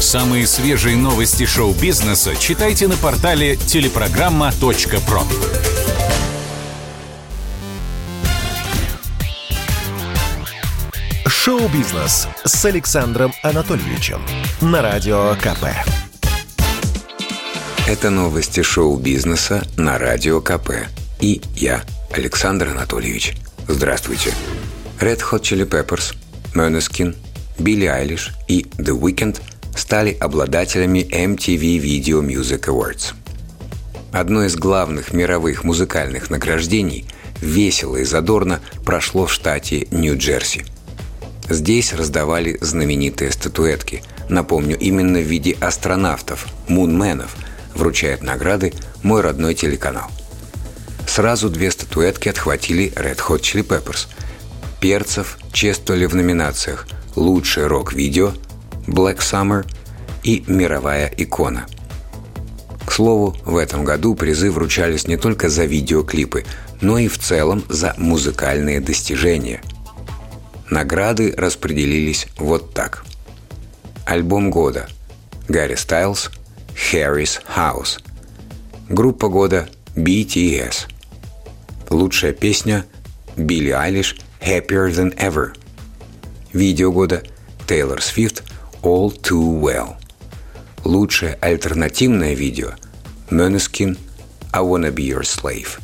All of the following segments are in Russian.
Самые свежие новости шоу-бизнеса читайте на портале телепрограмма.про. Шоу-бизнес с Александром Анатольевичем на Радио КП. Это новости шоу-бизнеса на Радио КП. И я, Александр Анатольевич. Здравствуйте. Red Hot Chili Peppers, Måneskin, Билли Айлиш и The Weeknd стали обладателями MTV Video Music Awards. Одно из главных мировых музыкальных награждений весело и задорно прошло в штате Нью-Джерси. Здесь раздавали знаменитые статуэтки, напомню, именно в виде астронавтов, мунменов, вручает награды мой родной телеканал. Сразу две статуэтки отхватили Red Hot Chili Peppers. Перцев чествовали в номинациях «Лучшее рок-видео», «Black Summer» и «Мировая икона». К слову, в этом году призы вручались не только за видеоклипы, но и в целом за музыкальные достижения. Награды распределились вот так. Альбом года – Гарри Стайлз, Harry's House. Группа года – BTS. Лучшая песня – Билли Айлиш «Happier Than Ever». Видео года – Тейлор Свифт «All Too Well». Лучшее альтернативное видео – Måneskin «I Wanna Be Your Slave».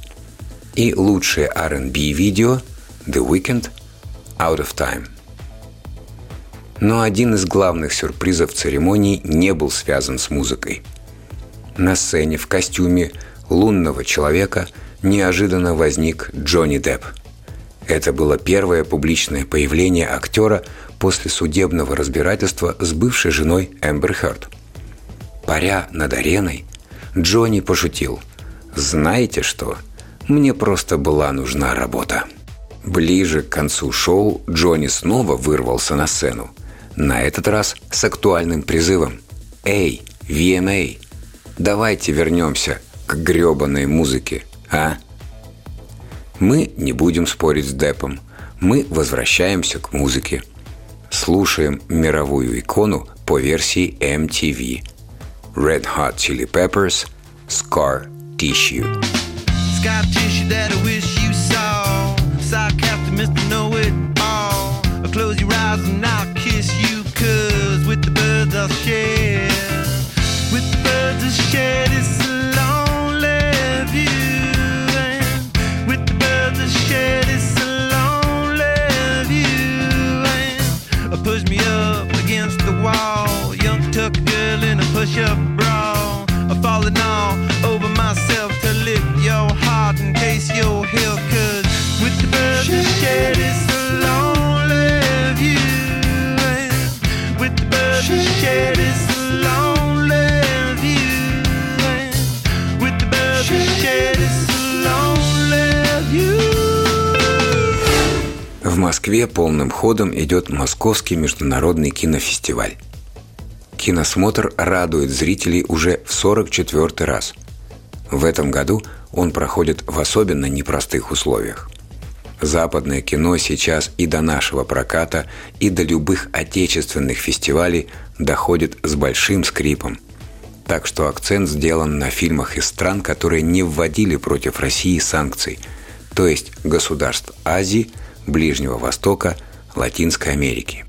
И лучшее R&B видео – The Weeknd «Out of Time». Но один из главных сюрпризов церемонии не был связан с музыкой. На сцене в костюме лунного человека неожиданно возник Джонни Депп. Это было первое публичное появление актера после судебного разбирательства с бывшей женой Эмбер Хёрд. Паря над ареной, Джонни пошутил «Знаете что? Мне просто была нужна работа». Ближе к концу шоу Джонни снова вырвался на сцену. На этот раз с актуальным призывом «Эй, VMA, давайте вернемся к гребаной музыке, а?» Мы не будем спорить с Депом. Мы возвращаемся к музыке. Слушаем мировую икону по версии MTV. Red Hot Chili Peppers Scar Tissue. Scar tissue that I wish you saw. Sarcastic, Mr. Know It All. Close your eyes and I'll kiss you, cause with the birds I'll share. With the birds I'll share push up bra. Falling all over myself to lift your heart and taste your hill. Cause with the birds I share this lonely view. With the birds I share this lonely view. With the birds I share this lonely view. В Москве полным ходом идет Московский международный кинофестиваль. Киносмотр радует зрителей уже в 44 раз. В этом году он проходит в особенно непростых условиях. Западное кино сейчас и до нашего проката, и до любых отечественных фестивалей доходит с большим скрипом. Так что акцент сделан на фильмах из стран, которые не вводили против России санкций, то есть государств Азии, Ближнего Востока, Латинской Америки.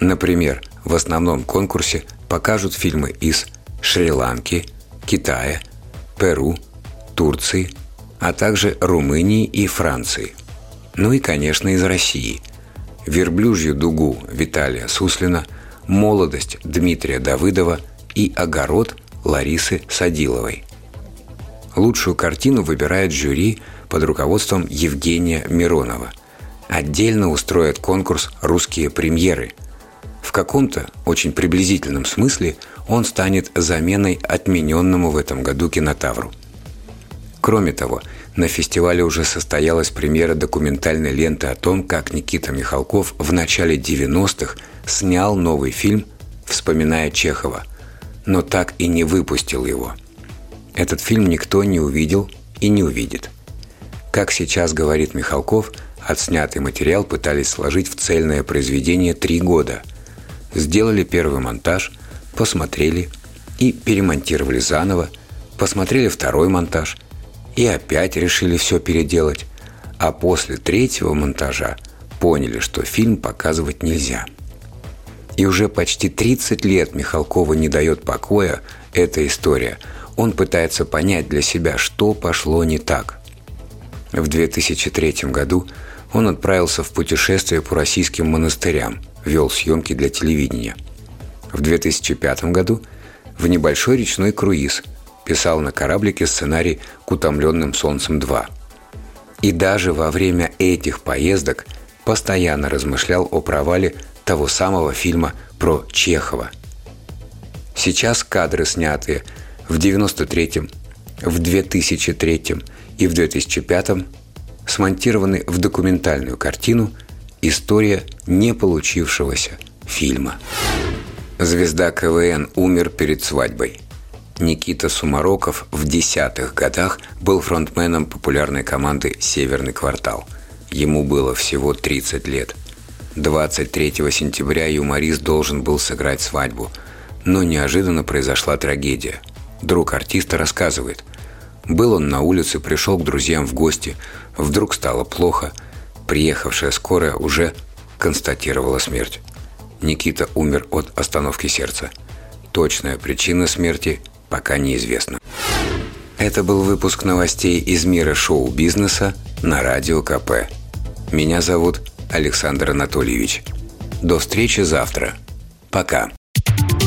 Например, в основном конкурсе покажут фильмы из Шри-Ланки, Китая, Перу, Турции, а также Румынии и Франции. Ну и, конечно, из России. «Верблюжью дугу» Виталия Суслина, «Молодость» Дмитрия Давыдова и «Огород» Ларисы Садиловой. Лучшую картину выбирает жюри под руководством Евгения Миронова. Отдельно устроят конкурс «Русские премьеры», каком-то очень приблизительном смысле он станет заменой отмененному в этом году кинотавру. Кроме того, на фестивале уже состоялась премьера документальной ленты о том, как Никита Михалков в начале 90-х снял новый фильм «Вспоминая Чехова», но так и не выпустил его. Этот фильм никто не увидел и не увидит. Как сейчас говорит Михалков, отснятый материал пытались сложить в цельное произведение три года – сделали первый монтаж, посмотрели и перемонтировали заново, посмотрели второй монтаж и опять решили все переделать, а после третьего монтажа поняли, что фильм показывать нельзя. И уже почти 30 лет Михалкова не дает покоя эта история. Он пытается понять для себя, что пошло не так. В 2003 году он отправился в путешествие по российским монастырям, вел съемки для телевидения. В 2005 году в небольшой речной круиз писал на кораблике сценарий «К утомленным солнцем 2». И даже во время этих поездок постоянно размышлял о провале того самого фильма про Чехова. Сейчас кадры, снятые в 93-м, в 2003 и в 2005 смонтированы в документальную картину «История не получившегося фильма». Звезда КВН умер перед свадьбой. Никита Сумароков в десятых годах был фронтменом популярной команды «Северный квартал». Ему было всего 30 лет. 23 сентября юморист должен был сыграть свадьбу, но неожиданно произошла трагедия. Друг артиста рассказывает. Был он на улице, пришел к друзьям в гости, вдруг стало плохо. Приехавшая скорая уже констатировала смерть. Никита умер от остановки сердца. Точная причина смерти пока неизвестна. Это был выпуск новостей из мира шоу-бизнеса на Радио КП. Меня зовут Александр Анатольевич. До встречи завтра. Пока.